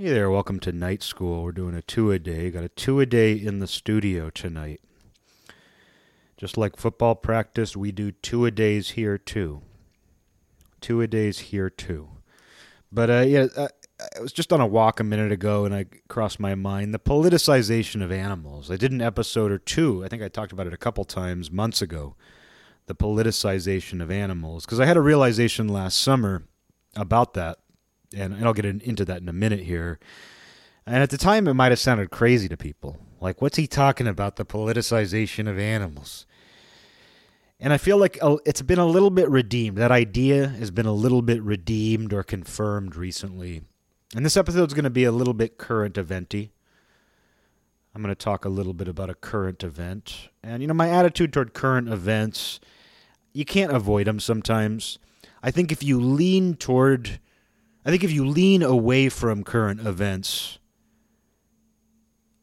Hey there, welcome to night school. We're doing a two a day. Got a two a day in the studio tonight. Just like football practice, we do two a days here too. Two a days here too. But uh, yeah, I, I was just on a walk a minute ago and I crossed my mind the politicization of animals. I did an episode or two. I think I talked about it a couple times months ago. The politicization of animals. Because I had a realization last summer about that and, and I'll get in, into that in a minute here. And at the time, it might have sounded crazy to people. Like, what's he talking about? The politicization of animals. And I feel like uh, it's been a little bit redeemed. That idea has been a little bit redeemed or confirmed recently. And this episode is going to be a little bit current eventy. I'm going to talk a little bit about a current event. And, you know, my attitude toward current events, you can't avoid them sometimes. I think if you lean toward I think if you lean away from current events,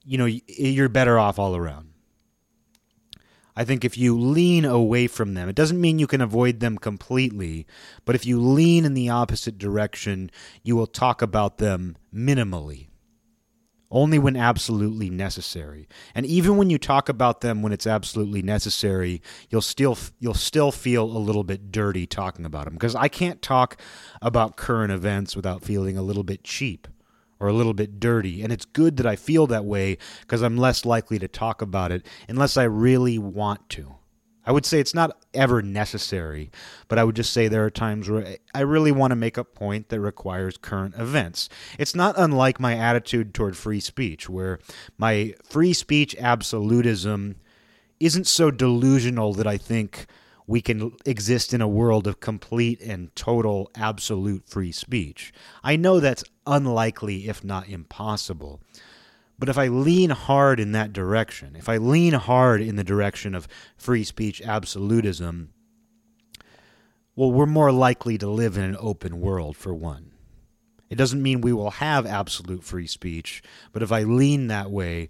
you know, you're better off all around. I think if you lean away from them, it doesn't mean you can avoid them completely, but if you lean in the opposite direction, you will talk about them minimally only when absolutely necessary. And even when you talk about them when it's absolutely necessary, you'll still you'll still feel a little bit dirty talking about them because I can't talk about current events without feeling a little bit cheap or a little bit dirty. And it's good that I feel that way because I'm less likely to talk about it unless I really want to. I would say it's not ever necessary, but I would just say there are times where I really want to make a point that requires current events. It's not unlike my attitude toward free speech, where my free speech absolutism isn't so delusional that I think we can exist in a world of complete and total absolute free speech. I know that's unlikely, if not impossible. But if I lean hard in that direction, if I lean hard in the direction of free speech absolutism, well, we're more likely to live in an open world, for one. It doesn't mean we will have absolute free speech, but if I lean that way,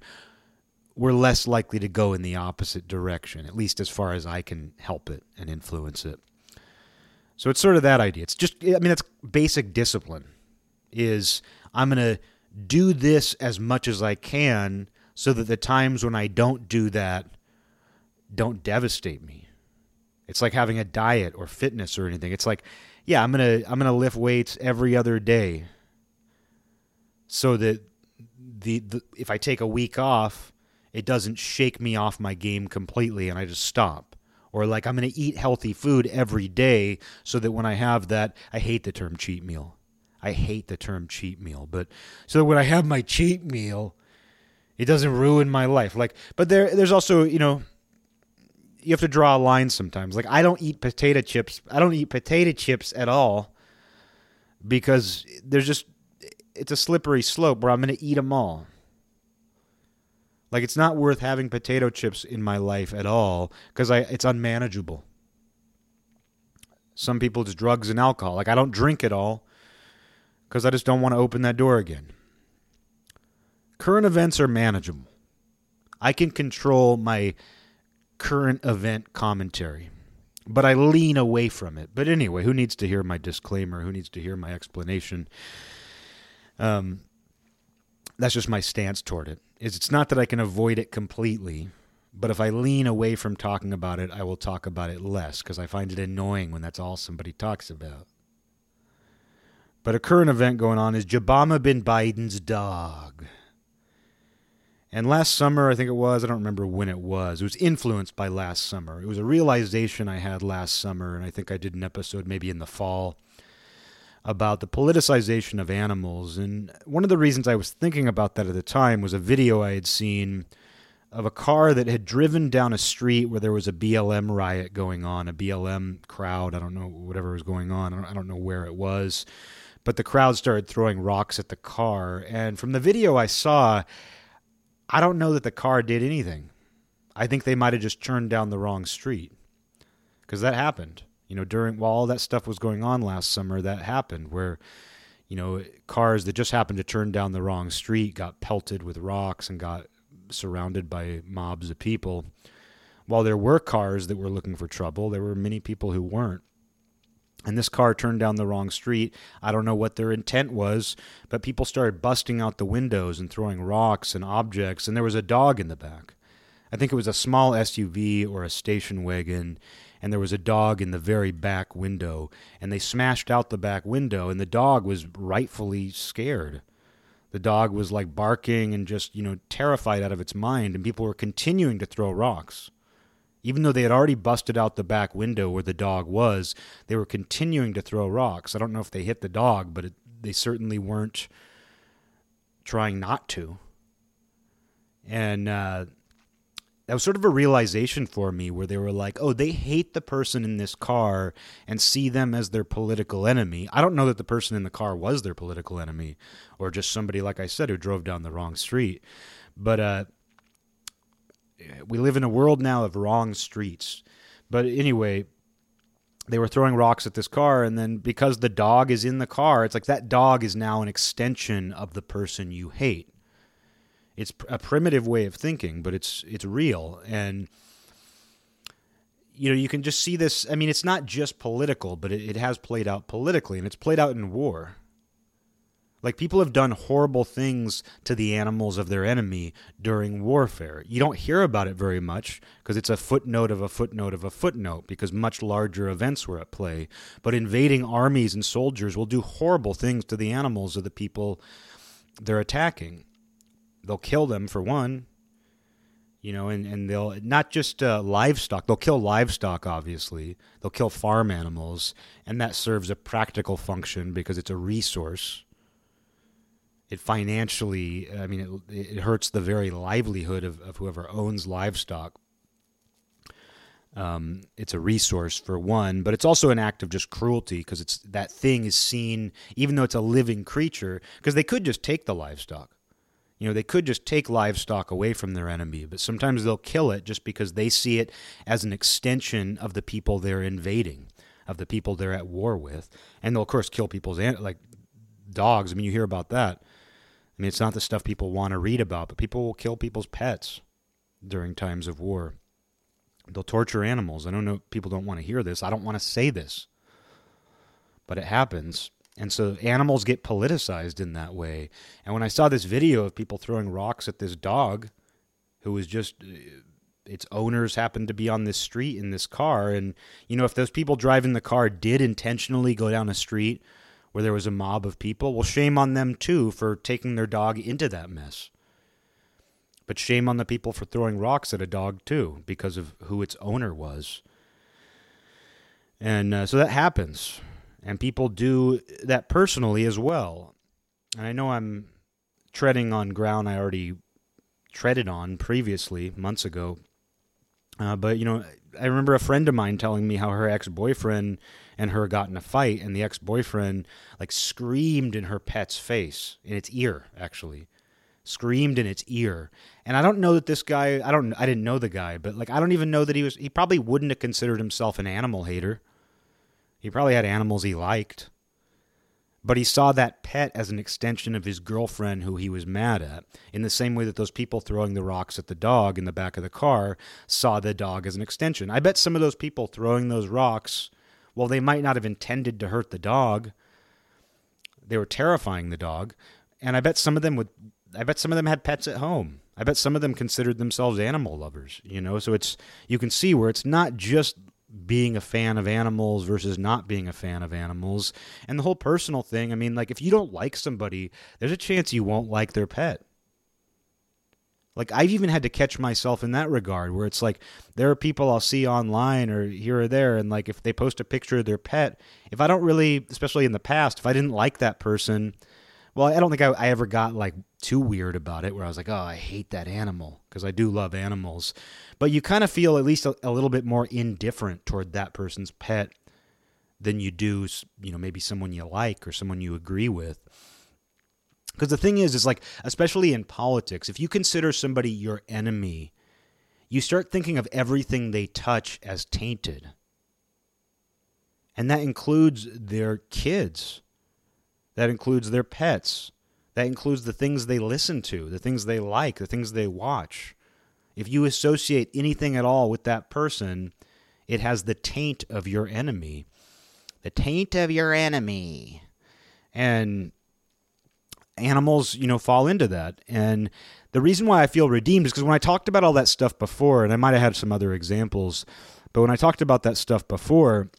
we're less likely to go in the opposite direction, at least as far as I can help it and influence it. So it's sort of that idea. It's just, I mean, it's basic discipline is I'm going to do this as much as I can so that the times when I don't do that don't devastate me. It's like having a diet or fitness or anything. It's like, yeah, I'm going to I'm going to lift weights every other day so that the, the if I take a week off, it doesn't shake me off my game completely and I just stop. Or like I'm going to eat healthy food every day so that when I have that, I hate the term cheat meal. I hate the term cheat meal, but so when I have my cheat meal, it doesn't ruin my life. Like, but there, there's also, you know, you have to draw a line sometimes. Like, I don't eat potato chips. I don't eat potato chips at all because there's just, it's a slippery slope where I'm going to eat them all. Like, it's not worth having potato chips in my life at all because I, it's unmanageable. Some people just drugs and alcohol. Like, I don't drink at all because I just don't want to open that door again. Current events are manageable. I can control my current event commentary, but I lean away from it. But anyway, who needs to hear my disclaimer? Who needs to hear my explanation? Um, that's just my stance toward it. Is it's not that I can avoid it completely, but if I lean away from talking about it, I will talk about it less because I find it annoying when that's all somebody talks about. But a current event going on is Jabama bin Biden's dog. And last summer, I think it was, I don't remember when it was, it was influenced by last summer. It was a realization I had last summer, and I think I did an episode maybe in the fall about the politicization of animals. And one of the reasons I was thinking about that at the time was a video I had seen of a car that had driven down a street where there was a BLM riot going on, a BLM crowd. I don't know, whatever was going on. I don't, I don't know where it was but the crowd started throwing rocks at the car. And from the video I saw, I don't know that the car did anything. I think they might have just turned down the wrong street because that happened. You know, during while all that stuff was going on last summer, that happened where, you know, cars that just happened to turn down the wrong street got pelted with rocks and got surrounded by mobs of people. While there were cars that were looking for trouble, there were many people who weren't. And this car turned down the wrong street. I don't know what their intent was, but people started busting out the windows and throwing rocks and objects, and there was a dog in the back. I think it was a small SUV or a station wagon, and there was a dog in the very back window, and they smashed out the back window, and the dog was rightfully scared. The dog was like barking and just, you know, terrified out of its mind, and people were continuing to throw rocks. Even though they had already busted out the back window where the dog was, they were continuing to throw rocks. I don't know if they hit the dog, but it, they certainly weren't trying not to. And uh, that was sort of a realization for me where they were like, oh, they hate the person in this car and see them as their political enemy. I don't know that the person in the car was their political enemy or just somebody, like I said, who drove down the wrong street. But uh, we live in a world now of wrong streets. But anyway, they were throwing rocks at this car, and then because the dog is in the car, it's like that dog is now an extension of the person you hate. It's a primitive way of thinking, but it's it's real, and you know you can just see this. I mean, it's not just political, but it, it has played out politically, and it's played out in war. Like people have done horrible things to the animals of their enemy during warfare. You don't hear about it very much because it's a footnote of a footnote of a footnote because much larger events were at play. But invading armies and soldiers will do horrible things to the animals of the people they're attacking. They'll kill them for one, you know, and, and they'll not just uh, livestock, they'll kill livestock, obviously. They'll kill farm animals, and that serves a practical function because it's a resource it financially, I mean, it, it hurts the very livelihood of, of whoever owns livestock. Um, it's a resource for one, but it's also an act of just cruelty because it's that thing is seen, even though it's a living creature, because they could just take the livestock. You know, they could just take livestock away from their enemy, but sometimes they'll kill it just because they see it as an extension of the people they're invading, of the people they're at war with, and they'll of course kill people's like dogs. I mean, you hear about that. I mean, it's not the stuff people want to read about, but people will kill people's pets during times of war. They'll torture animals. I don't know, people don't want to hear this. I don't want to say this. But it happens. And so animals get politicized in that way. And when I saw this video of people throwing rocks at this dog who was just uh, its owners happened to be on this street in this car and you know if those people driving the car did intentionally go down a street where there was a mob of people, well, shame on them too for taking their dog into that mess. But shame on the people for throwing rocks at a dog too, because of who its owner was. And uh, so that happens. And people do that personally as well. And I know I'm treading on ground I already treaded on previously, months ago. Uh, but, you know, I remember a friend of mine telling me how her ex boyfriend and her got in a fight, and the ex boyfriend like screamed in her pet's face, in its ear, actually, screamed in its ear. And I don't know that this guy, I don't, I didn't know the guy, but like I don't even know that he was. He probably wouldn't have considered himself an animal hater. He probably had animals he liked. But he saw that pet as an extension of his girlfriend who he was mad at, in the same way that those people throwing the rocks at the dog in the back of the car saw the dog as an extension. I bet some of those people throwing those rocks, well, they might not have intended to hurt the dog. They were terrifying the dog. And I bet some of them would I bet some of them had pets at home. I bet some of them considered themselves animal lovers, you know? So it's you can see where it's not just being a fan of animals versus not being a fan of animals and the whole personal thing i mean like if you don't like somebody there's a chance you won't like their pet like i've even had to catch myself in that regard where it's like there are people i'll see online or here or there and like if they post a picture of their pet if i don't really especially in the past if i didn't like that person well i don't think i, I ever got like too weird about it where i was like oh i hate that animal because i do love animals but you kind of feel at least a, a little bit more indifferent toward that person's pet than you do, you know, maybe someone you like or someone you agree with. Because the thing is, is like, especially in politics, if you consider somebody your enemy, you start thinking of everything they touch as tainted. And that includes their kids, that includes their pets, that includes the things they listen to, the things they like, the things they watch. If you associate anything at all with that person, it has the taint of your enemy. the taint of your enemy. And animals, you know, fall into that. And the reason why I feel redeemed is because when I talked about all that stuff before, and I might have had some other examples, but when I talked about that stuff before,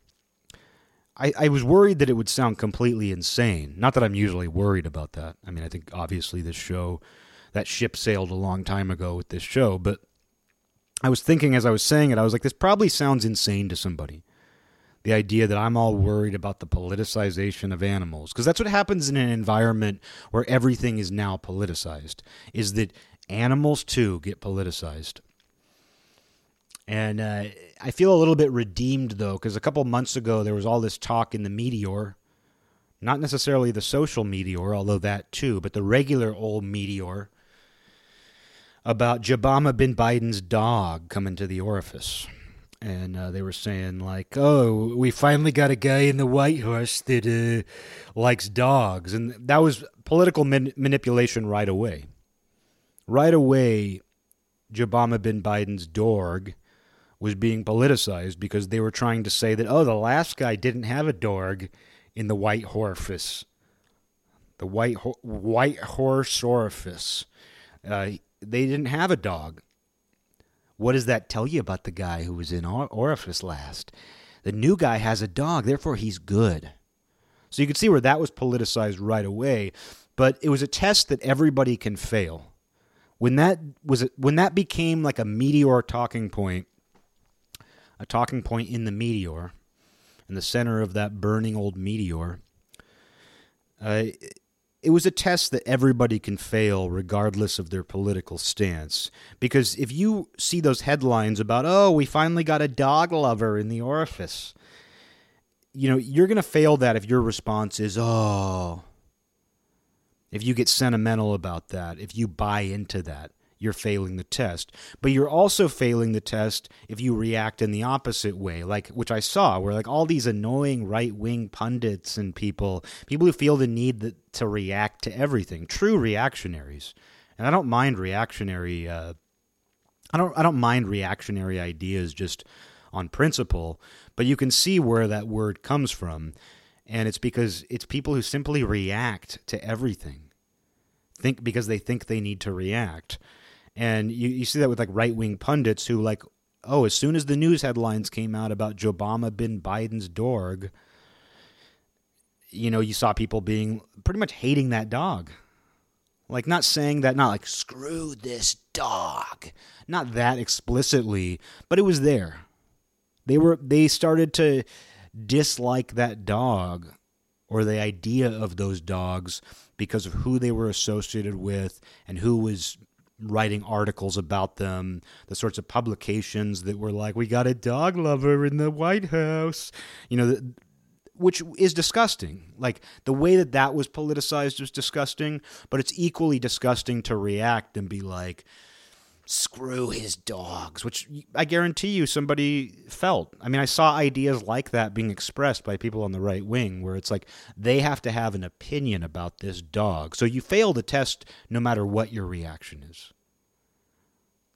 I, I was worried that it would sound completely insane. Not that I'm usually worried about that. I mean, I think obviously this show, that ship sailed a long time ago with this show, but I was thinking as I was saying it, I was like, this probably sounds insane to somebody. The idea that I'm all worried about the politicization of animals. Because that's what happens in an environment where everything is now politicized, is that animals too get politicized. And uh, I feel a little bit redeemed though, because a couple months ago there was all this talk in the meteor, not necessarily the social meteor, although that too, but the regular old meteor about Jabama bin Biden's dog coming to the orifice. And uh, they were saying, like, oh, we finally got a guy in the White House that uh, likes dogs. And that was political man- manipulation right away. Right away, Jabama bin Biden's dog was being politicized because they were trying to say that, oh, the last guy didn't have a dog in the White Orifice. The White, ho- white Horse Orifice. Uh, they didn't have a dog. What does that tell you about the guy who was in Orifice last? The new guy has a dog, therefore he's good. So you can see where that was politicized right away, but it was a test that everybody can fail. When that was when that became like a meteor talking point, a talking point in the meteor, in the center of that burning old meteor, uh, it was a test that everybody can fail regardless of their political stance. Because if you see those headlines about, oh, we finally got a dog lover in the orifice, you know, you're going to fail that if your response is, oh, if you get sentimental about that, if you buy into that you're failing the test. But you're also failing the test if you react in the opposite way, like which I saw, where like all these annoying right wing pundits and people, people who feel the need to react to everything, true reactionaries. And I don't mind reactionary. Uh, I don't. I don't mind reactionary ideas just on principle, but you can see where that word comes from, and it's because it's people who simply react to everything think because they think they need to react and you, you see that with like right wing pundits who like, oh, as soon as the news headlines came out about Jobama bin Biden's dog, you know, you saw people being pretty much hating that dog. Like not saying that, not like screw this dog, not that explicitly, but it was there. They were they started to dislike that dog or the idea of those dogs because of who they were associated with and who was writing articles about them, the sorts of publications that were like, we got a dog lover in the White House, you know, which is disgusting. Like the way that that was politicized was disgusting, but it's equally disgusting to react and be like, screw his dogs, which I guarantee you somebody felt. I mean, I saw ideas like that being expressed by people on the right wing where it's like they have to have an opinion about this dog. So you fail the test no matter what your reaction is.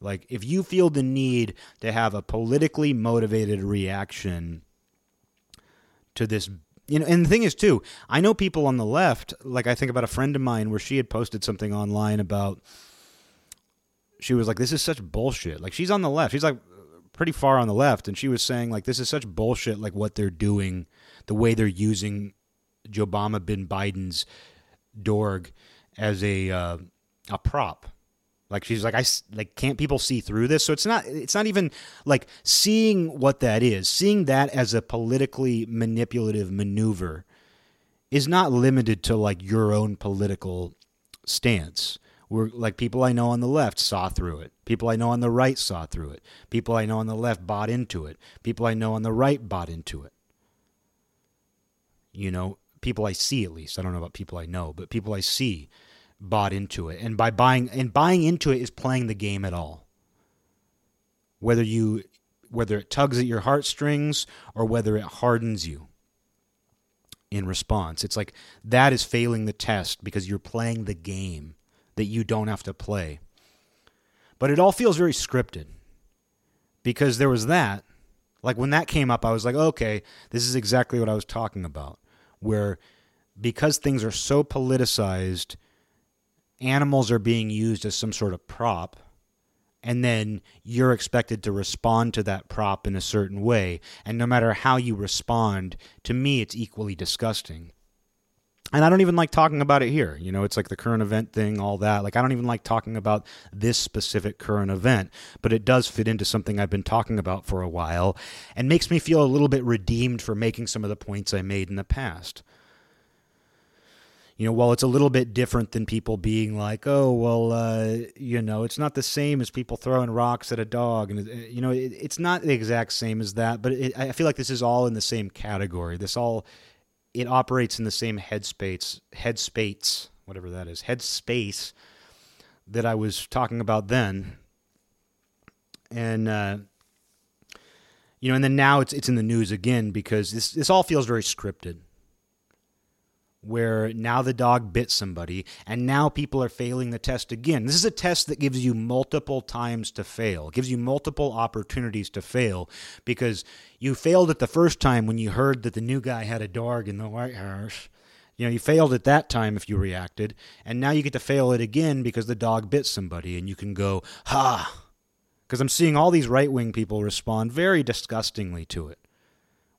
Like, if you feel the need to have a politically motivated reaction to this you know and the thing is too i know people on the left like i think about a friend of mine where she had posted something online about she was like, "This is such bullshit." Like she's on the left. She's like pretty far on the left, and she was saying like, "This is such bullshit." Like what they're doing, the way they're using Joe Obama bin Biden's dorg as a uh, a prop. Like she's like I like can't people see through this? So it's not it's not even like seeing what that is. Seeing that as a politically manipulative maneuver is not limited to like your own political stance were like people I know on the left saw through it. People I know on the right saw through it. People I know on the left bought into it. People I know on the right bought into it. You know, people I see at least. I don't know about people I know, but people I see bought into it. And by buying and buying into it is playing the game at all. Whether you whether it tugs at your heartstrings or whether it hardens you in response. It's like that is failing the test because you're playing the game that you don't have to play. But it all feels very scripted because there was that. Like when that came up, I was like, okay, this is exactly what I was talking about. Where because things are so politicized, animals are being used as some sort of prop and then you're expected to respond to that prop in a certain way. And no matter how you respond, to me, it's equally disgusting. And I don't even like talking about it here. You know, it's like the current event thing, all that. Like, I don't even like talking about this specific current event, but it does fit into something I've been talking about for a while and makes me feel a little bit redeemed for making some of the points I made in the past you know, while it's a little bit different than people being like, oh, well, uh, you know, it's not the same as people throwing rocks at a dog. And, uh, you know, it, it's not the exact same as that, but it, I feel like this is all in the same category. This all, it operates in the same headspace, headspace, whatever that is, headspace that I was talking about then. And, uh, you know, and then now it's it's in the news again because this this all feels very scripted where now the dog bit somebody and now people are failing the test again. This is a test that gives you multiple times to fail, gives you multiple opportunities to fail because you failed it the first time when you heard that the new guy had a dog in the White House. You know, you failed at that time if you reacted, and now you get to fail it again because the dog bit somebody, and you can go, ha! Because I'm seeing all these right wing people respond very disgustingly to it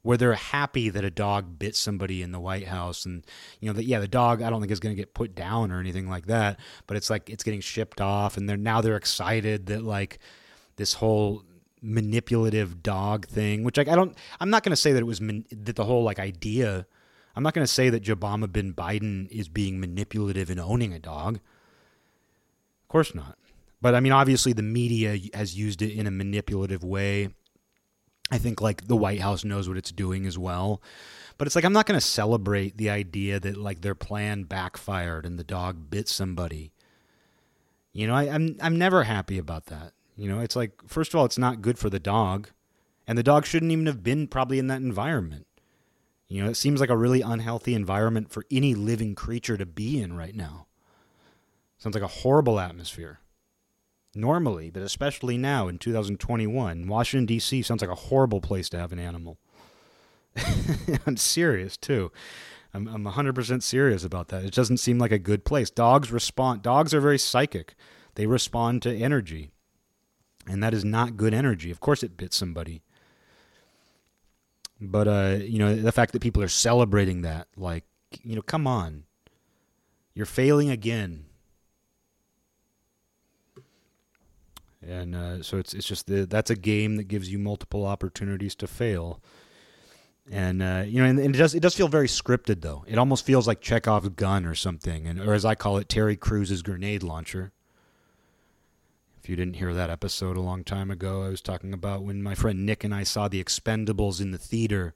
where they're happy that a dog bit somebody in the White House, and you know that yeah, the dog I don't think is going to get put down or anything like that, but it's like it's getting shipped off, and they're now they're excited that like this whole manipulative dog thing, which like I don't, I'm not going to say that it was man, that the whole like idea. I'm not going to say that Obama bin Biden is being manipulative in owning a dog. Of course not. But I mean, obviously, the media has used it in a manipulative way I think like the White House knows what it's doing as well. But it's like I'm not going to celebrate the idea that like their plan backfired and the dog bit somebody. You know, I, I'm I'm never happy about that. You know, it's like first of all, it's not good for the dog, and the dog shouldn't even have been probably in that environment. You know, it seems like a really unhealthy environment for any living creature to be in right now. Sounds like a horrible atmosphere normally, but especially now in 2021. Washington, D.C. sounds like a horrible place to have an animal. I'm serious, too. I'm, I'm 100% serious about that. It doesn't seem like a good place. Dogs respond, dogs are very psychic, they respond to energy. And that is not good energy. Of course, it bit somebody. But, uh, you know, the fact that people are celebrating that, like, you know, come on. You're failing again and uh, so it's it's just the, that's a game that gives you multiple opportunities to fail. And uh, you know, and, and, it does it does feel very scripted though. It almost feels like Chekhov's gun or something, and or as I call it, Terry Crews's grenade launcher. If you didn't hear that episode a long time ago, I was talking about when my friend Nick and I saw The Expendables in the theater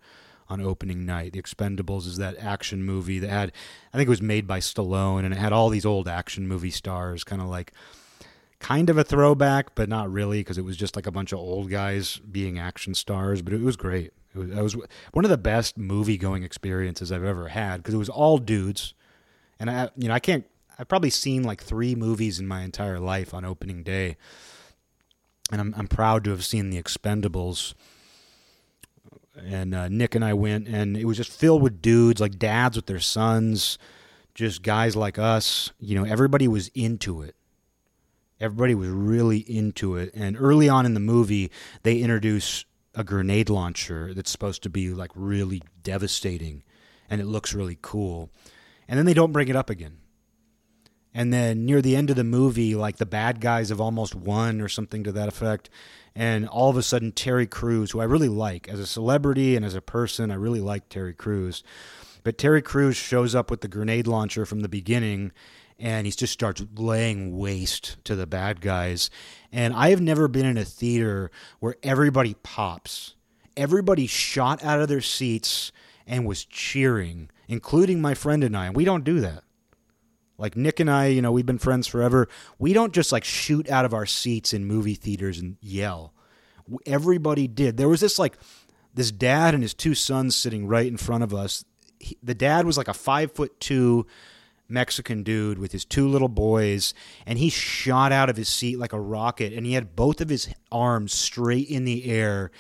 on opening night. The Expendables is that action movie that had, I think it was made by Stallone, and it had all these old action movie stars, kind of like kind of a throwback, but not really because it was just like a bunch of old guys being action stars. But it was great. It was, it was one of the best movie going experiences I've ever had because it was all dudes, and I you know I can't I've probably seen like three movies in my entire life on opening day, and I'm I'm proud to have seen The Expendables. And uh, Nick and I went, and it was just filled with dudes, like dads with their sons, just guys like us. You know, everybody was into it Everybody was really into it. And early on in the movie, they introduce a grenade launcher that's supposed to be like really devastating and it looks really cool. And then they don't bring it up again. And then near the end of the movie, like the bad guys have almost won or something to that effect. And all of a sudden, Terry Crews, who I really like as a celebrity and as a person, I really like Terry Crews. But Terry Crews shows up with the grenade launcher from the beginning and he just starts laying waste to the bad guys. And I have never been in a theater where everybody pops. Everybody shot out of their seats and was cheering, including my friend and I. And we don't do that. Like Nick and I, you know, we've been friends forever. We don't just like shoot out of our seats in movie theaters and yell. Everybody did. There was this like this dad and his two sons sitting right in front of us. He, the dad was like a five foot two Mexican dude with his two little boys, and he shot out of his seat like a rocket, and he had both of his arms straight in the air,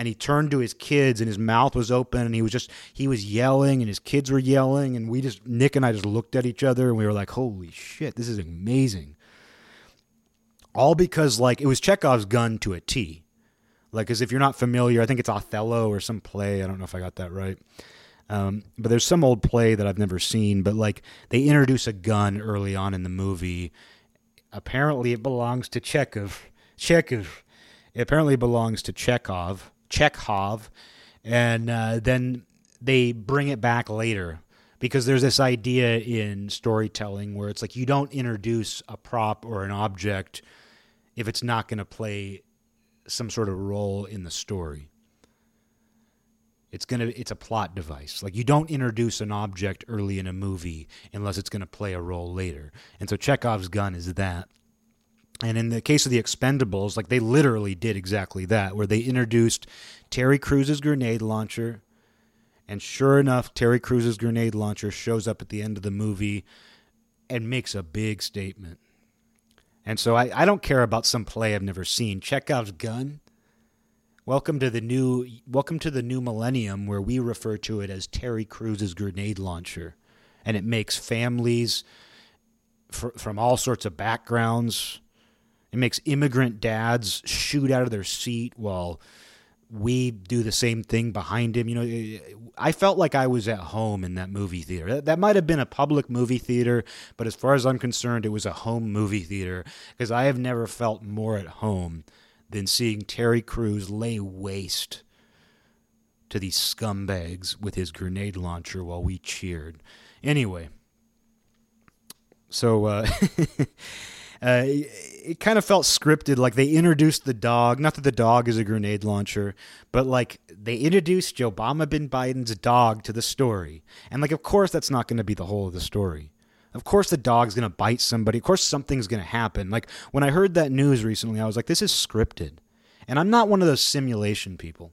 and he turned to his kids and his mouth was open and he was just he was yelling and his kids were yelling and we just Nick and I just looked at each other and we were like holy shit this is amazing. All because like it was Chekhov's gun to a T. Like as if you're not familiar I think it's Othello or some play I don't know if I got that right um, but there's some old play that I've never seen but like they introduce a gun early on in the movie. Apparently it belongs to Chekhov. Chekhov. It apparently belongs to Chekhov. Chekhov, and uh, then they bring it back later because there's this idea in storytelling where it's like you don't introduce a prop or an object if it's not going to play some sort of role in the story. It's to it's a plot device. Like you don't introduce an object early in a movie unless it's to play a role later. And so Chekhov's gun is that. And in the case of the Expendables, like they literally did exactly that, where they introduced Terry Crews's grenade launcher. And sure enough, Terry Crews's grenade launcher shows up at the end of the movie and makes a big statement. And so I, I don't care about some play I've never seen. Chekhov's gun. Welcome to the new welcome to the new millennium where we refer to it as Terry Crews's grenade launcher. And it makes families fr- from all sorts of backgrounds it makes immigrant dads shoot out of their seat while we do the same thing behind him. You know, I felt like I was at home in that movie theater. That, that might have been a public movie theater, but as far as I'm concerned, it was a home movie theater because I have never felt more at home than seeing Terry Crews lay waste to these scumbags with his grenade launcher while we cheered. Anyway, so uh, uh, it kind of felt scripted. Like they introduced the dog. Not that the dog is a grenade launcher, but like they introduced Obama bin Biden's dog to the story. And like, of course, that's not going to be the whole of the story. Of course, the dog's going to bite somebody. Of course, something's going to happen. Like when I heard that news recently, I was like, this is scripted. And I'm not one of those simulation people.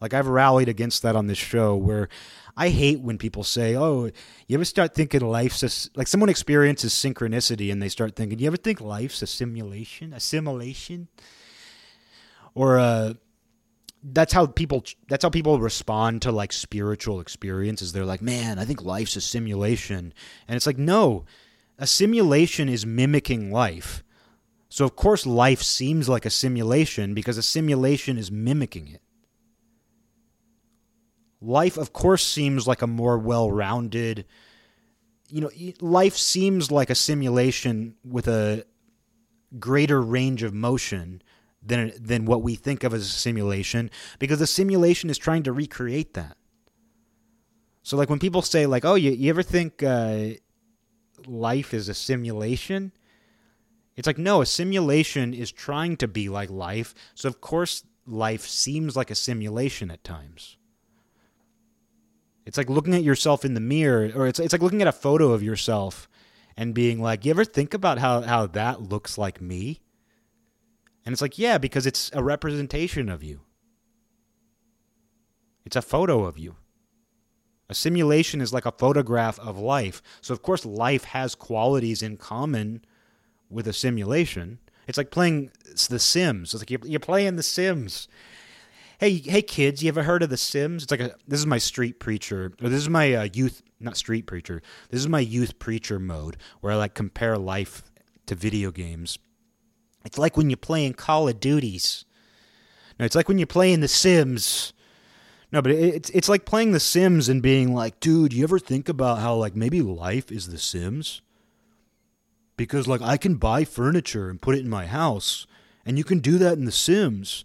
Like I've rallied against that on this show where I hate when people say, "Oh, you ever start thinking life's a, like someone experiences synchronicity and they start thinking, you ever think life's a simulation, a simulation?" Or uh that's how people that's how people respond to like spiritual experiences. They're like, "Man, I think life's a simulation." And it's like, "No. A simulation is mimicking life." So of course life seems like a simulation because a simulation is mimicking it life of course seems like a more well-rounded you know life seems like a simulation with a greater range of motion than than what we think of as a simulation because the simulation is trying to recreate that. So like when people say like oh you, you ever think uh, life is a simulation? It's like no a simulation is trying to be like life. So of course life seems like a simulation at times. It's like looking at yourself in the mirror, or it's it's like looking at a photo of yourself and being like, "You ever think about how how that looks like me?" And it's like, yeah, because it's a representation of you. It's a photo of you. A simulation is like a photograph of life. So of course, life has qualities in common with a simulation. It's like playing The Sims. It's like you're, playing The Sims hey hey kids you ever heard of the sims it's like a this is my street preacher or this is my uh, youth not street preacher this is my youth preacher mode where i like compare life to video games it's like when you're playing call of duties no it's like when you're playing the sims no but it's it's like playing the sims and being like dude you ever think about how like maybe life is the sims because like i can buy furniture and put it in my house and you can do that in the sims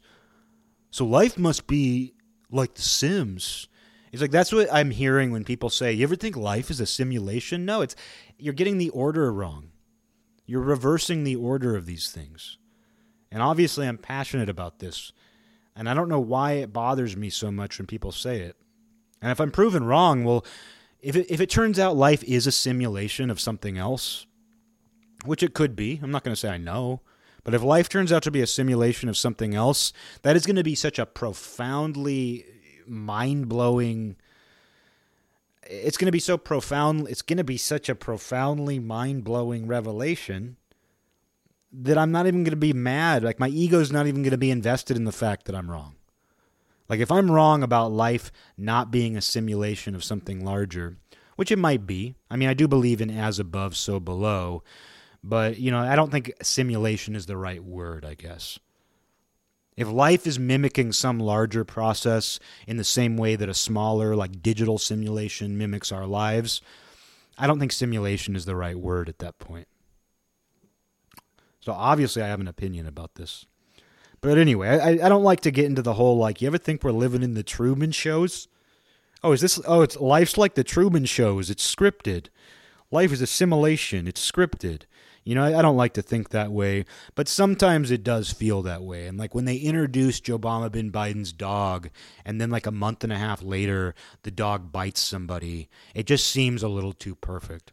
so life must be like The Sims. It's like that's what I'm hearing when people say, "You ever think life is a simulation?" No, it's you're getting the order wrong. You're reversing the order of these things. And obviously I'm passionate about this. And I don't know why it bothers me so much when people say it. And if I'm proven wrong, well, if it, if it turns out life is a simulation of something else, which it could be, I'm not going to say I know, but if life turns out to be a simulation of something else, that is going to be such a profoundly mind blowing. It's going to be so profound. It's going to be such a profoundly mind blowing revelation that I'm not even going to be mad. Like my ego's not even going to be invested in the fact that I'm wrong. Like if I'm wrong about life not being a simulation of something larger, which it might be. I mean, I do believe in as above, so below, but you know, I don't think simulation is the right word, I guess. If life is mimicking some larger process in the same way that a smaller, like digital simulation mimics our lives, I don't think simulation is the right word at that point. So obviously, I have an opinion about this. But anyway, I, I don't like to get into the whole like, you ever think we're living in the Truman shows? Oh, is this? Oh, it's life's like the Truman shows. It's scripted. Life is a simulation. It's scripted. You know, I, don't like to think that way, but sometimes it does feel that way. And like when they introduced Obama bin Biden's dog, and then like a month and a half later, the dog bites somebody, it just seems a little too perfect.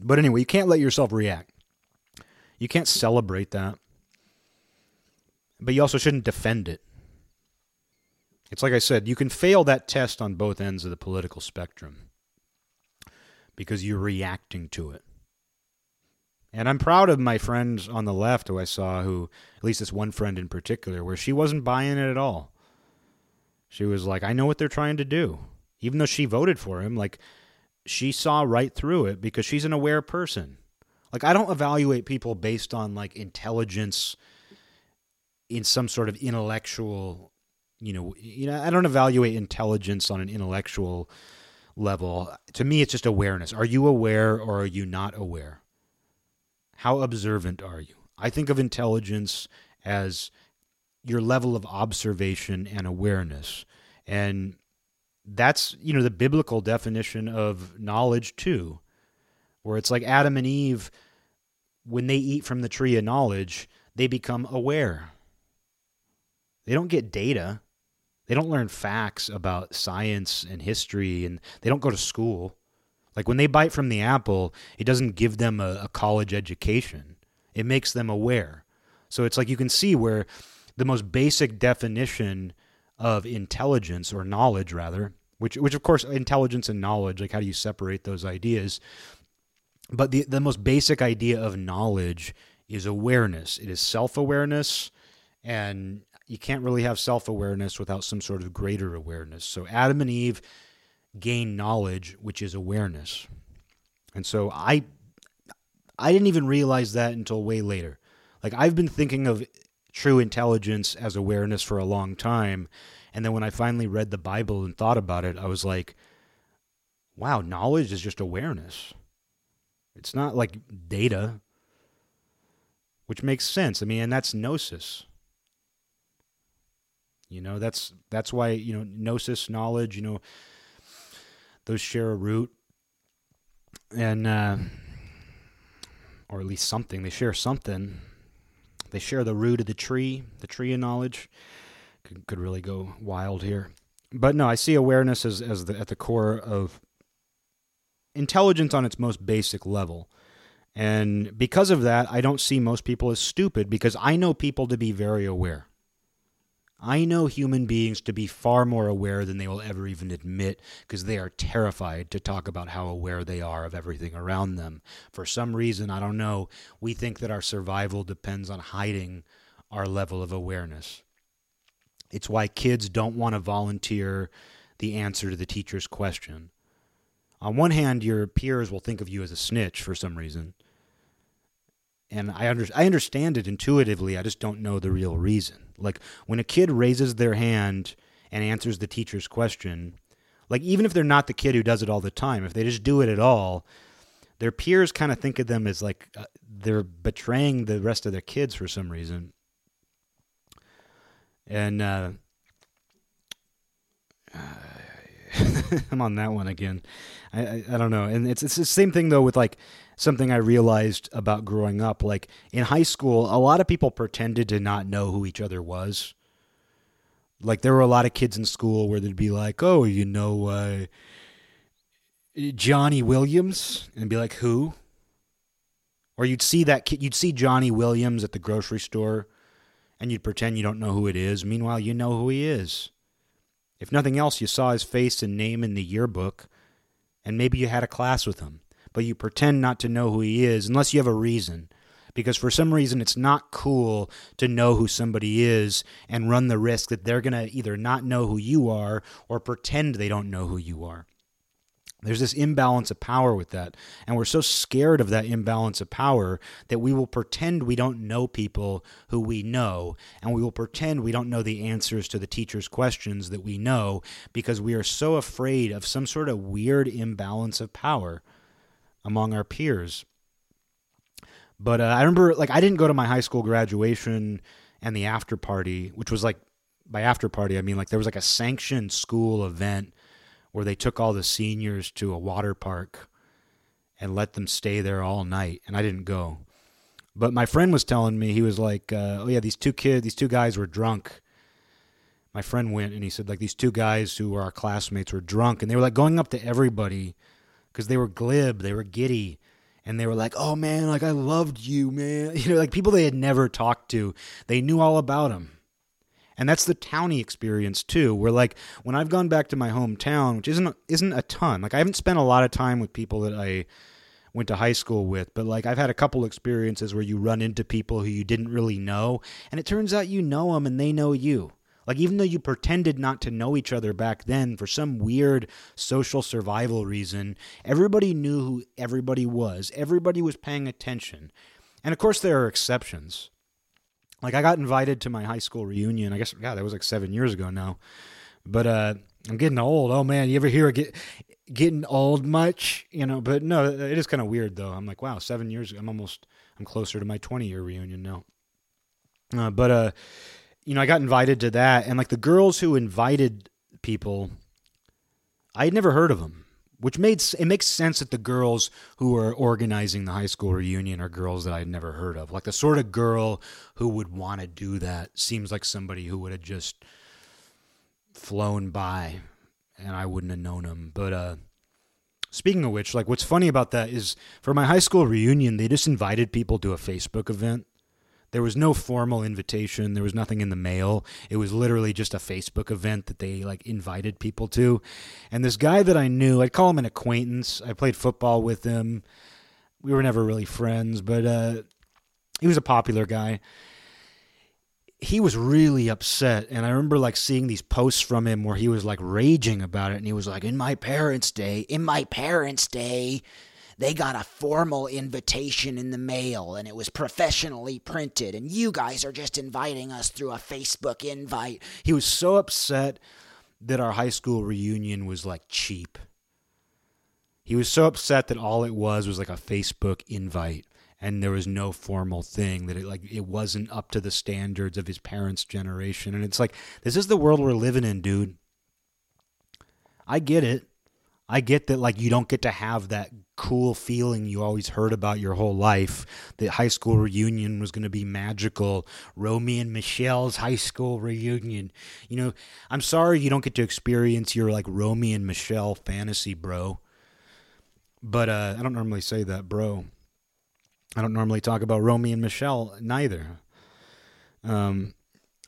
But anyway, you can't let yourself react. You can't celebrate that. But you also shouldn't defend it. It's like I said, you can fail that test on both ends of the political spectrum because you're reacting to it. And I'm proud of my friends on the left who I saw, who, at least this one friend in particular, where she wasn't buying it at all. She was like, I know what they're trying to do. Even though she voted for him, like, she saw right through it because she's an aware person. Like, I don't evaluate people based on, like, intelligence in some sort of intellectual, you know, you know, I don't evaluate intelligence on an intellectual level, to me, it's just awareness. Are you aware or are you not aware? How observant are you? I think of intelligence as your level of observation and awareness. And that's, you know, the biblical definition of knowledge, too, where it's like Adam and Eve, when they eat from the tree of knowledge, they become aware. They don't get data, they don't learn facts about science and history, and they don't go to school. Like when they bite from the apple, it doesn't give them a, a college education, it makes them aware. So it's like you can see where the most basic definition of intelligence or knowledge, rather, which, which of course, intelligence and knowledge, like how do you separate those ideas? But the, the most basic idea of knowledge is awareness. It is self awareness and you can't really have self awareness without some sort of greater awareness. So Adam and Eve gain knowledge, which is awareness. And so I I didn't even realize that until way later. Like I've been thinking of true intelligence as awareness for a long time, and then when I finally read the Bible and thought about it, I was like, wow, knowledge is just awareness. It's not like data, which makes sense. I mean, and that's gnosis. You know, that's that's why you know gnosis knowledge. You know, those share a root, and uh, or at least something. They share something. They share the root of the tree, the tree of knowledge. Could, could really go wild here, but no, I see awareness as as the, at the core of intelligence on its most basic level. And because of that, I don't see most people as stupid because I know people to be very aware. I know human beings to be far more aware than they will ever even admit because they are terrified to talk about how aware they are of everything around them. For some reason, I don't know, we think that our survival depends on hiding our level of awareness. It's why kids don't want to volunteer the answer to the teacher's question. On one hand, your peers will think of you as a snitch for some reason. And I, under, I understand it intuitively, I just don't know the real reason. Like when a kid raises their hand and answers the teacher's question, like even if they're not the kid who does it all the time, if they just do it at all, their peers kind of think of them as like uh, they're betraying the rest of their kids for some reason. And uh, I'm on that one again. I, I, I don't know, and it's it's the same thing though with like something I realized about growing up. Like in high school, a lot of people pretended to not know who each other was. Like there were a lot of kids in school where they'd be like, "Oh, you know, uh, Johnny Williams," and be like, "Who?" Or you'd see that kid, you'd see Johnny Williams at the grocery store, and you'd pretend you don't know who it is. Meanwhile, you know who he is. If nothing else, you saw his face and name in the yearbook, and maybe you had a class with him but you pretend not to know who he is unless you have a reason. because for some reason it's not cool to know who somebody is and run the risk that they're going to either not know who you are or pretend they don't know who you are. There's this imbalance of power with that. And we're so scared of that imbalance of power that we will pretend we don't know people who we know. And we will pretend we don't know the answers to the teacher's questions that we know because we are so afraid of some sort of weird imbalance of power among our peers. But uh, I remember, like, I didn't go to my high school graduation and the after party, which was like, by after party, I mean, like, there was like a sanctioned school event where they took all the seniors to a water park and let them stay there all night, and I didn't go. But my friend was telling me he was like, uh, "Oh yeah, these two kids, these two guys were drunk." My friend went and he said like these two guys who were our classmates were drunk, and they were like going up to everybody because they were glib, they were giddy, and they were like, "Oh man, like I loved you, man." You know, like people they had never talked to, they knew all about him. And that's the towny experience too, where like when I've gone back to my hometown, which isn't isn't a ton. Like I haven't spent a lot of time with people that I went to high school with, but like I've had a couple experiences where you run into people who you didn't really know, and it turns out you know them and they know you. Like even though you pretended not to know each other back then for some weird social survival reason, everybody knew who everybody was. Everybody was paying attention. And of course there are exceptions. Like I got invited to my high school reunion. I guess yeah, that was like seven years ago now. But uh, I'm getting old. Oh man, you ever hear get getting old much? You know, but no, it is kind of weird though. I'm like, wow, seven years. I'm almost. I'm closer to my 20 year reunion now. Uh, but uh, you know, I got invited to that, and like the girls who invited people, I had never heard of them which made it makes sense that the girls who are organizing the high school reunion are girls that I'd never heard of. Like the sort of girl who would want to do that seems like somebody who would have just flown by and I wouldn't have known them. But uh speaking of which, like what's funny about that is for my high school reunion, they just invited people to a Facebook event there was no formal invitation. There was nothing in the mail. It was literally just a Facebook event that they like invited people to. And this guy that I knew, I'd call him an acquaintance. I played football with him. We were never really friends, but uh, he was a popular guy. He was really upset, and I remember like seeing these posts from him where he was like raging about it, and he was like, "In my parents' day, in my parents' day." They got a formal invitation in the mail and it was professionally printed, and you guys are just inviting us through a Facebook invite. He was so upset that our high school reunion was like cheap. He was so upset that all it was was like a Facebook invite and there was no formal thing that it like it wasn't up to the standards of his parents' generation and it's like this is the world we're living in, dude. I get it. I get that like you don't get to have that cool feeling you always heard about your whole life. That high school reunion was going to be magical. Romy and michele's high school reunion. You know i'm sorry you don't get to experience your like romy and michele fantasy bro. But uh, i don't normally say that bro. I don't normally talk about romy and michele neither. Um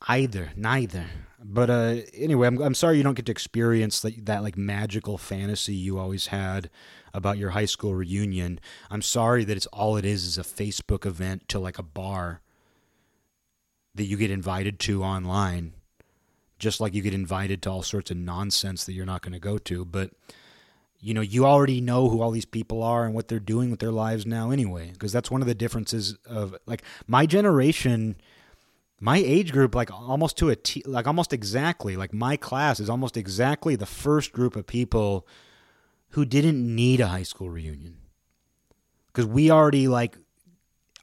either neither. But uh, anyway, I'm, I'm sorry you don't get to experience that, that like magical fantasy you always had about your high school reunion. I'm sorry that it's all it is is a Facebook event to like a bar that you get invited to online, just like you get invited to all sorts of nonsense that you're not going to go to. But you know, you already know who all these people are and what they're doing with their lives now anyway, because that's one of the differences of like my generation my age group like almost to a t like almost exactly like my class is almost exactly the first group of people who didn't need a high school reunion because we already like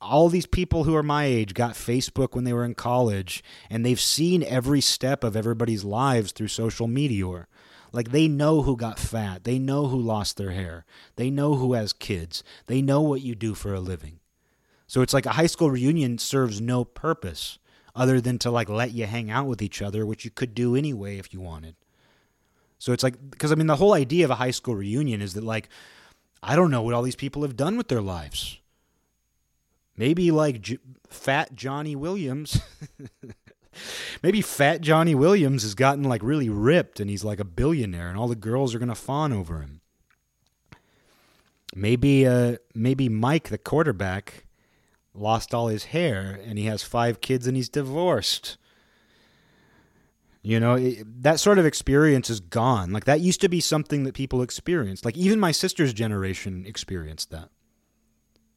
all these people who are my age got Facebook when they were in college and they've seen every step of everybody's lives through social media. Like they know who got fat, they know who lost their hair, they know who has kids, they know what you do for a living. So it's like a high school reunion serves no purpose other than to like let you hang out with each other, which you could do anyway if you wanted. So it's like, because I mean, the whole idea of a high school reunion is that, like, I don't know what all these people have done with their lives. Maybe like J- fat Johnny Williams. Maybe fat Johnny Williams has gotten like really ripped and he's like a billionaire and all the girls are going to fawn over him. Maybe uh maybe Mike the quarterback lost all his hair and he has five kids and he's divorced. You know, it, that sort of experience is gone. Like that used to be something that people experienced. Like even my sister's generation experienced that.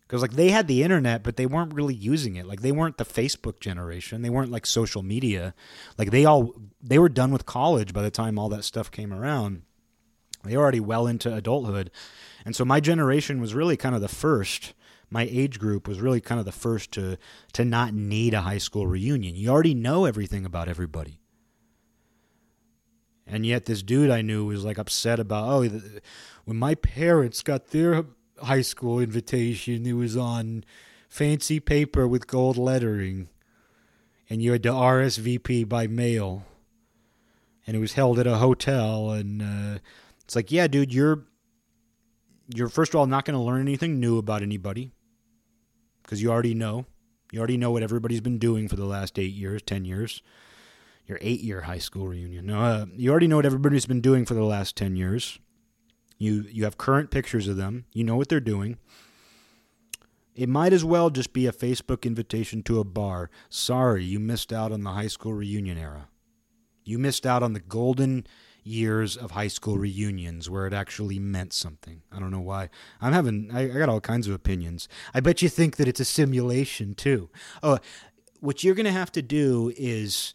Because like they had the internet, but they weren't really using it. Like they weren't the Facebook generation. They weren't like social media. Like they all they were done with college by the time all that stuff came around. They were already well into adulthood. And so my generation was really kind of the first my age group was really kind of the first to to not need a high school reunion. You already know everything about everybody. And yet, this dude I knew was like upset about, oh, when my parents got their high school invitation, it was on fancy paper with gold lettering, and you had to RSVP by mail, and it was held at a hotel. And uh, it's like, yeah, dude, you're you're first of all not going to learn anything new about anybody because you already know. You already know what everybody's been doing for the last eight years, ten years your eight year high school reunion. No, uh, you already know what everybody's been doing for the last 10 years. You, you have current pictures of them, you know what they're doing. It might as well just be a Facebook invitation to a bar. Sorry, you missed out on the high school reunion era. You missed out on the golden years of high school reunions where it actually meant something. I don't know why. I'm having, I, I got all kinds of opinions. I bet you think that it's a simulation too. Oh, what you're going to have to do is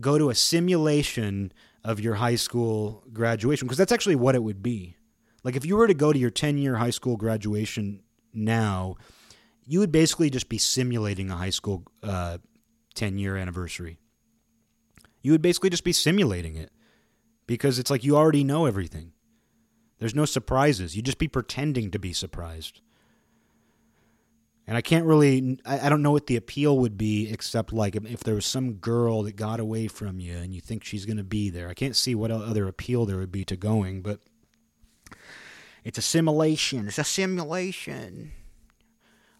go to a simulation of your high school graduation because that's actually what it would be. Like if you were to go to your 10 year high school graduation now, you would basically just be simulating a high school uh, 10 year anniversary. You would basically just be simulating it because it's like you already know everything. There's no surprises. You'd just be pretending to be surprised. And I can't really, I, don't know what the appeal would be except like if there was some girl that got away from you and you think she's going to be there. I can't see what other appeal there would be to going, but it's a simulation. It's a simulation.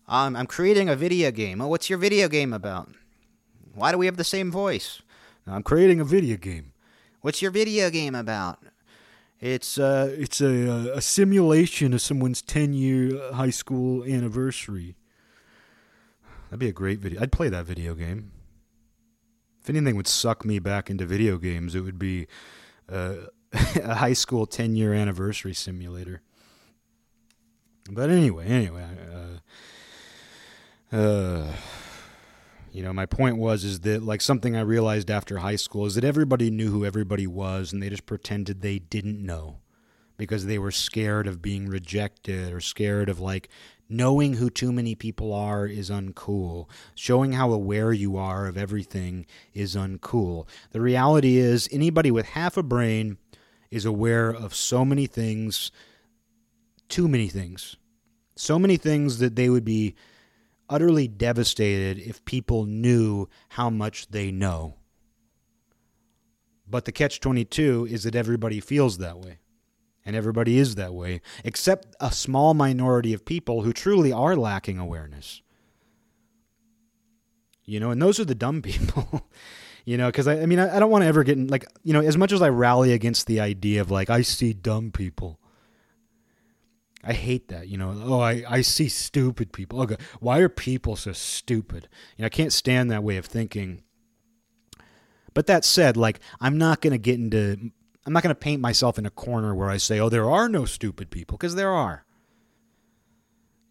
Um, I'm creating a video game. Oh, what's your video game about? Why do we have the same voice? I'm creating a video game. What's your video game about? It's uh, it's a, a simulation of someone's 10 year high school anniversary. That'd be a great video. I'd play that video game. If anything would suck me back into video games, it would be uh, a high school 10 year anniversary simulator. But anyway, anyway, uh, uh, you know, my point was is that like something I realized after high school is that everybody knew who everybody was, and they just pretended they didn't know because they were scared of being rejected or scared of like knowing who too many people are is uncool. Showing how aware you are of everything is uncool. The reality is, anybody with half a brain is aware of so many things, too many things. So many things that they would be utterly devastated if people knew how much they know. But the catch 22 is that everybody feels that way and everybody is that way, except a small minority of people who truly are lacking awareness. You know, and those are the dumb people. you know, because I, I mean, I, I don't want to ever get in, like, you know, as much as I rally against the idea of like, I see dumb people. I hate that, you know. Oh, I, I see stupid people. Okay, why are people so stupid? You know, I can't stand that way of thinking. But that said, like, I'm not going to get into I'm not going to paint myself in a corner where I say, oh, there are no stupid people, because there are.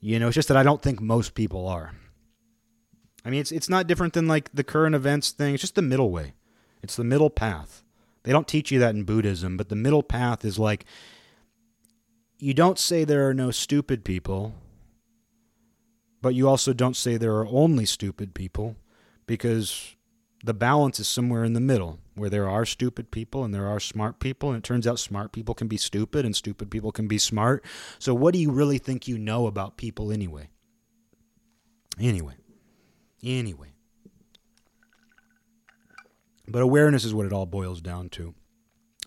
You know, it's just that I don't think most people are. I mean, it's it's not different than like the current events thing. It's just the middle way. It's the middle path. They don't teach you that in Buddhism, but the middle path is like you don't say there are no stupid people, but you also don't say there are only stupid people because the balance is somewhere in the middle where there are stupid people and there are smart people and it turns out smart people can be stupid and stupid people can be smart. So what do you really think you know about people anyway? Anyway. Anyway. But awareness is what it all boils down to.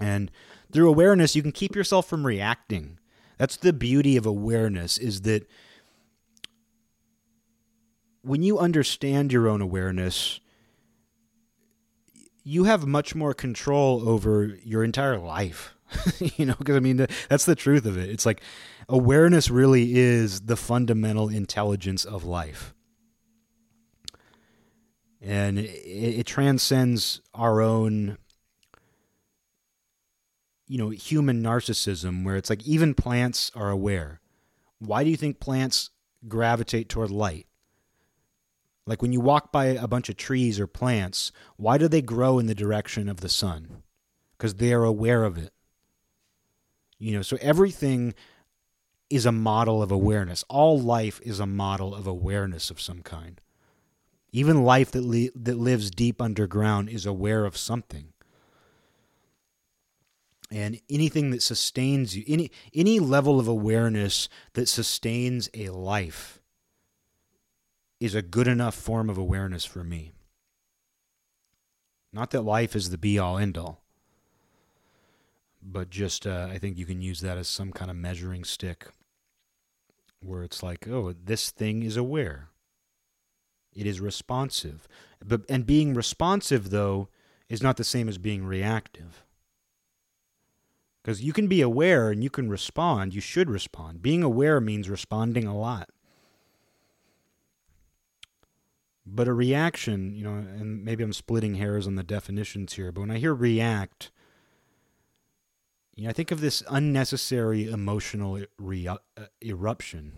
And through awareness you can keep yourself from reacting. That's the beauty of awareness is that when you understand your own awareness you have much more control over your entire life. you know, because I mean, that's the truth of it. It's like awareness really is the fundamental intelligence of life. and it, it transcends our own you know human narcissism where it's like even plants are aware why do you think plants gravitate toward light like when you walk by a bunch of trees or plants why do they grow in the direction of the sun? Because they are aware of it. You know so everything is a model of awareness. All life is a model of awareness of some kind. Even life that, li- that lives deep underground is aware of something. And anything that sustains you any any level of awareness that sustains a life is a good enough form of awareness for me not that life is the be all end all but just uh, i think you can use that as some kind of measuring stick where it's like oh this thing is aware it is responsive but and being responsive though is not the same as being reactive because you can be aware and you can respond. You should respond. Being aware means responding a lot. But a reaction, you know, and maybe I'm splitting hairs on the definitions here, but when I hear react, you know, I think of this unnecessary emotional re- uh, eruption.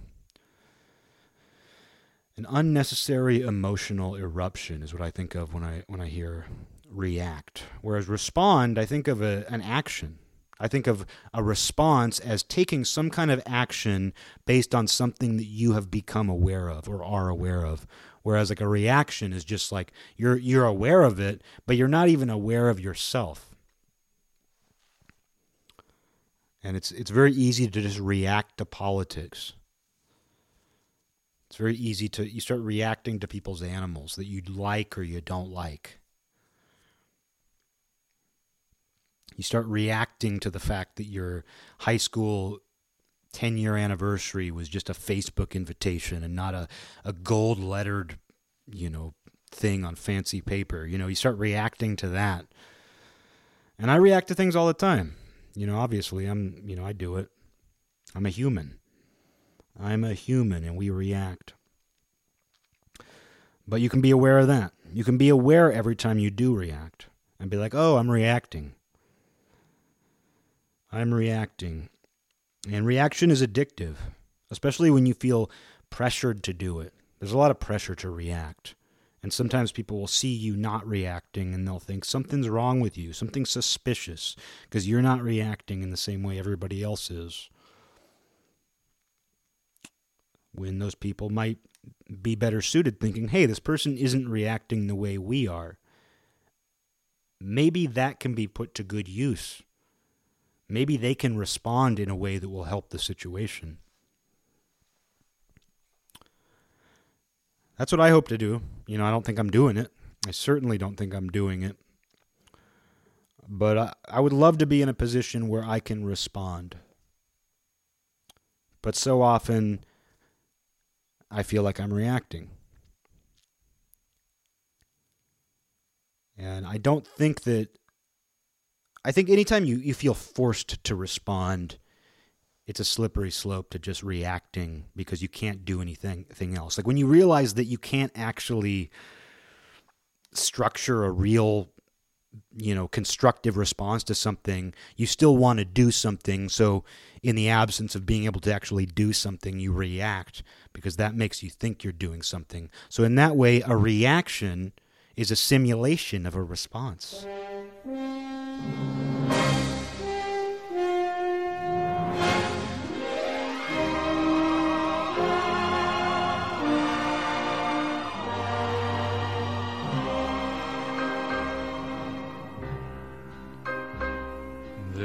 An unnecessary emotional eruption is what I think of when I when I hear react. Whereas respond, I think of a, an action I think of a response as taking some kind of action based on something that you have become aware of or are aware of. Whereas like a reaction is just like you're you're aware of it, but you're not even aware of yourself. And it's it's very easy to just react to politics. It's very easy to you start reacting to people's animals that you like or you don't like. you start reacting to the fact that your high school 10 year anniversary was just a Facebook invitation and not a, a gold lettered, you know, thing on fancy paper. You know, you start reacting to that. And I react to things all the time. You know, obviously, I'm, you know, I do it. I'm a human. I'm a human and we react. But you can be aware of that. You can be aware every time you do react and be like, oh, I'm reacting. I'm reacting. And reaction is addictive, especially when you feel pressured to do it. There's a lot of pressure to react. And sometimes people will see you not reacting and they'll think something's wrong with you, something suspicious, because you're not reacting in the same way everybody else is. When those people might be better suited thinking, hey, this person isn't reacting the way we are. Maybe that can be put to good use maybe they can respond in a way that will help the situation. That's what I hope to do. You know, I don't think I'm doing it. I certainly don't think I'm doing it. But I, I would love to be in a position where I can respond. But so often, I feel like I'm reacting. And I don't think that I think anytime you, you feel forced to respond, it's a slippery slope to just reacting because you can't do anything, anything else. Like when you realize that you can't actually structure a real you know constructive response to something you still want to do something. So in the absence of being able to actually do something you react because that makes you think you're doing something. So in that way a reaction is a simulation of a response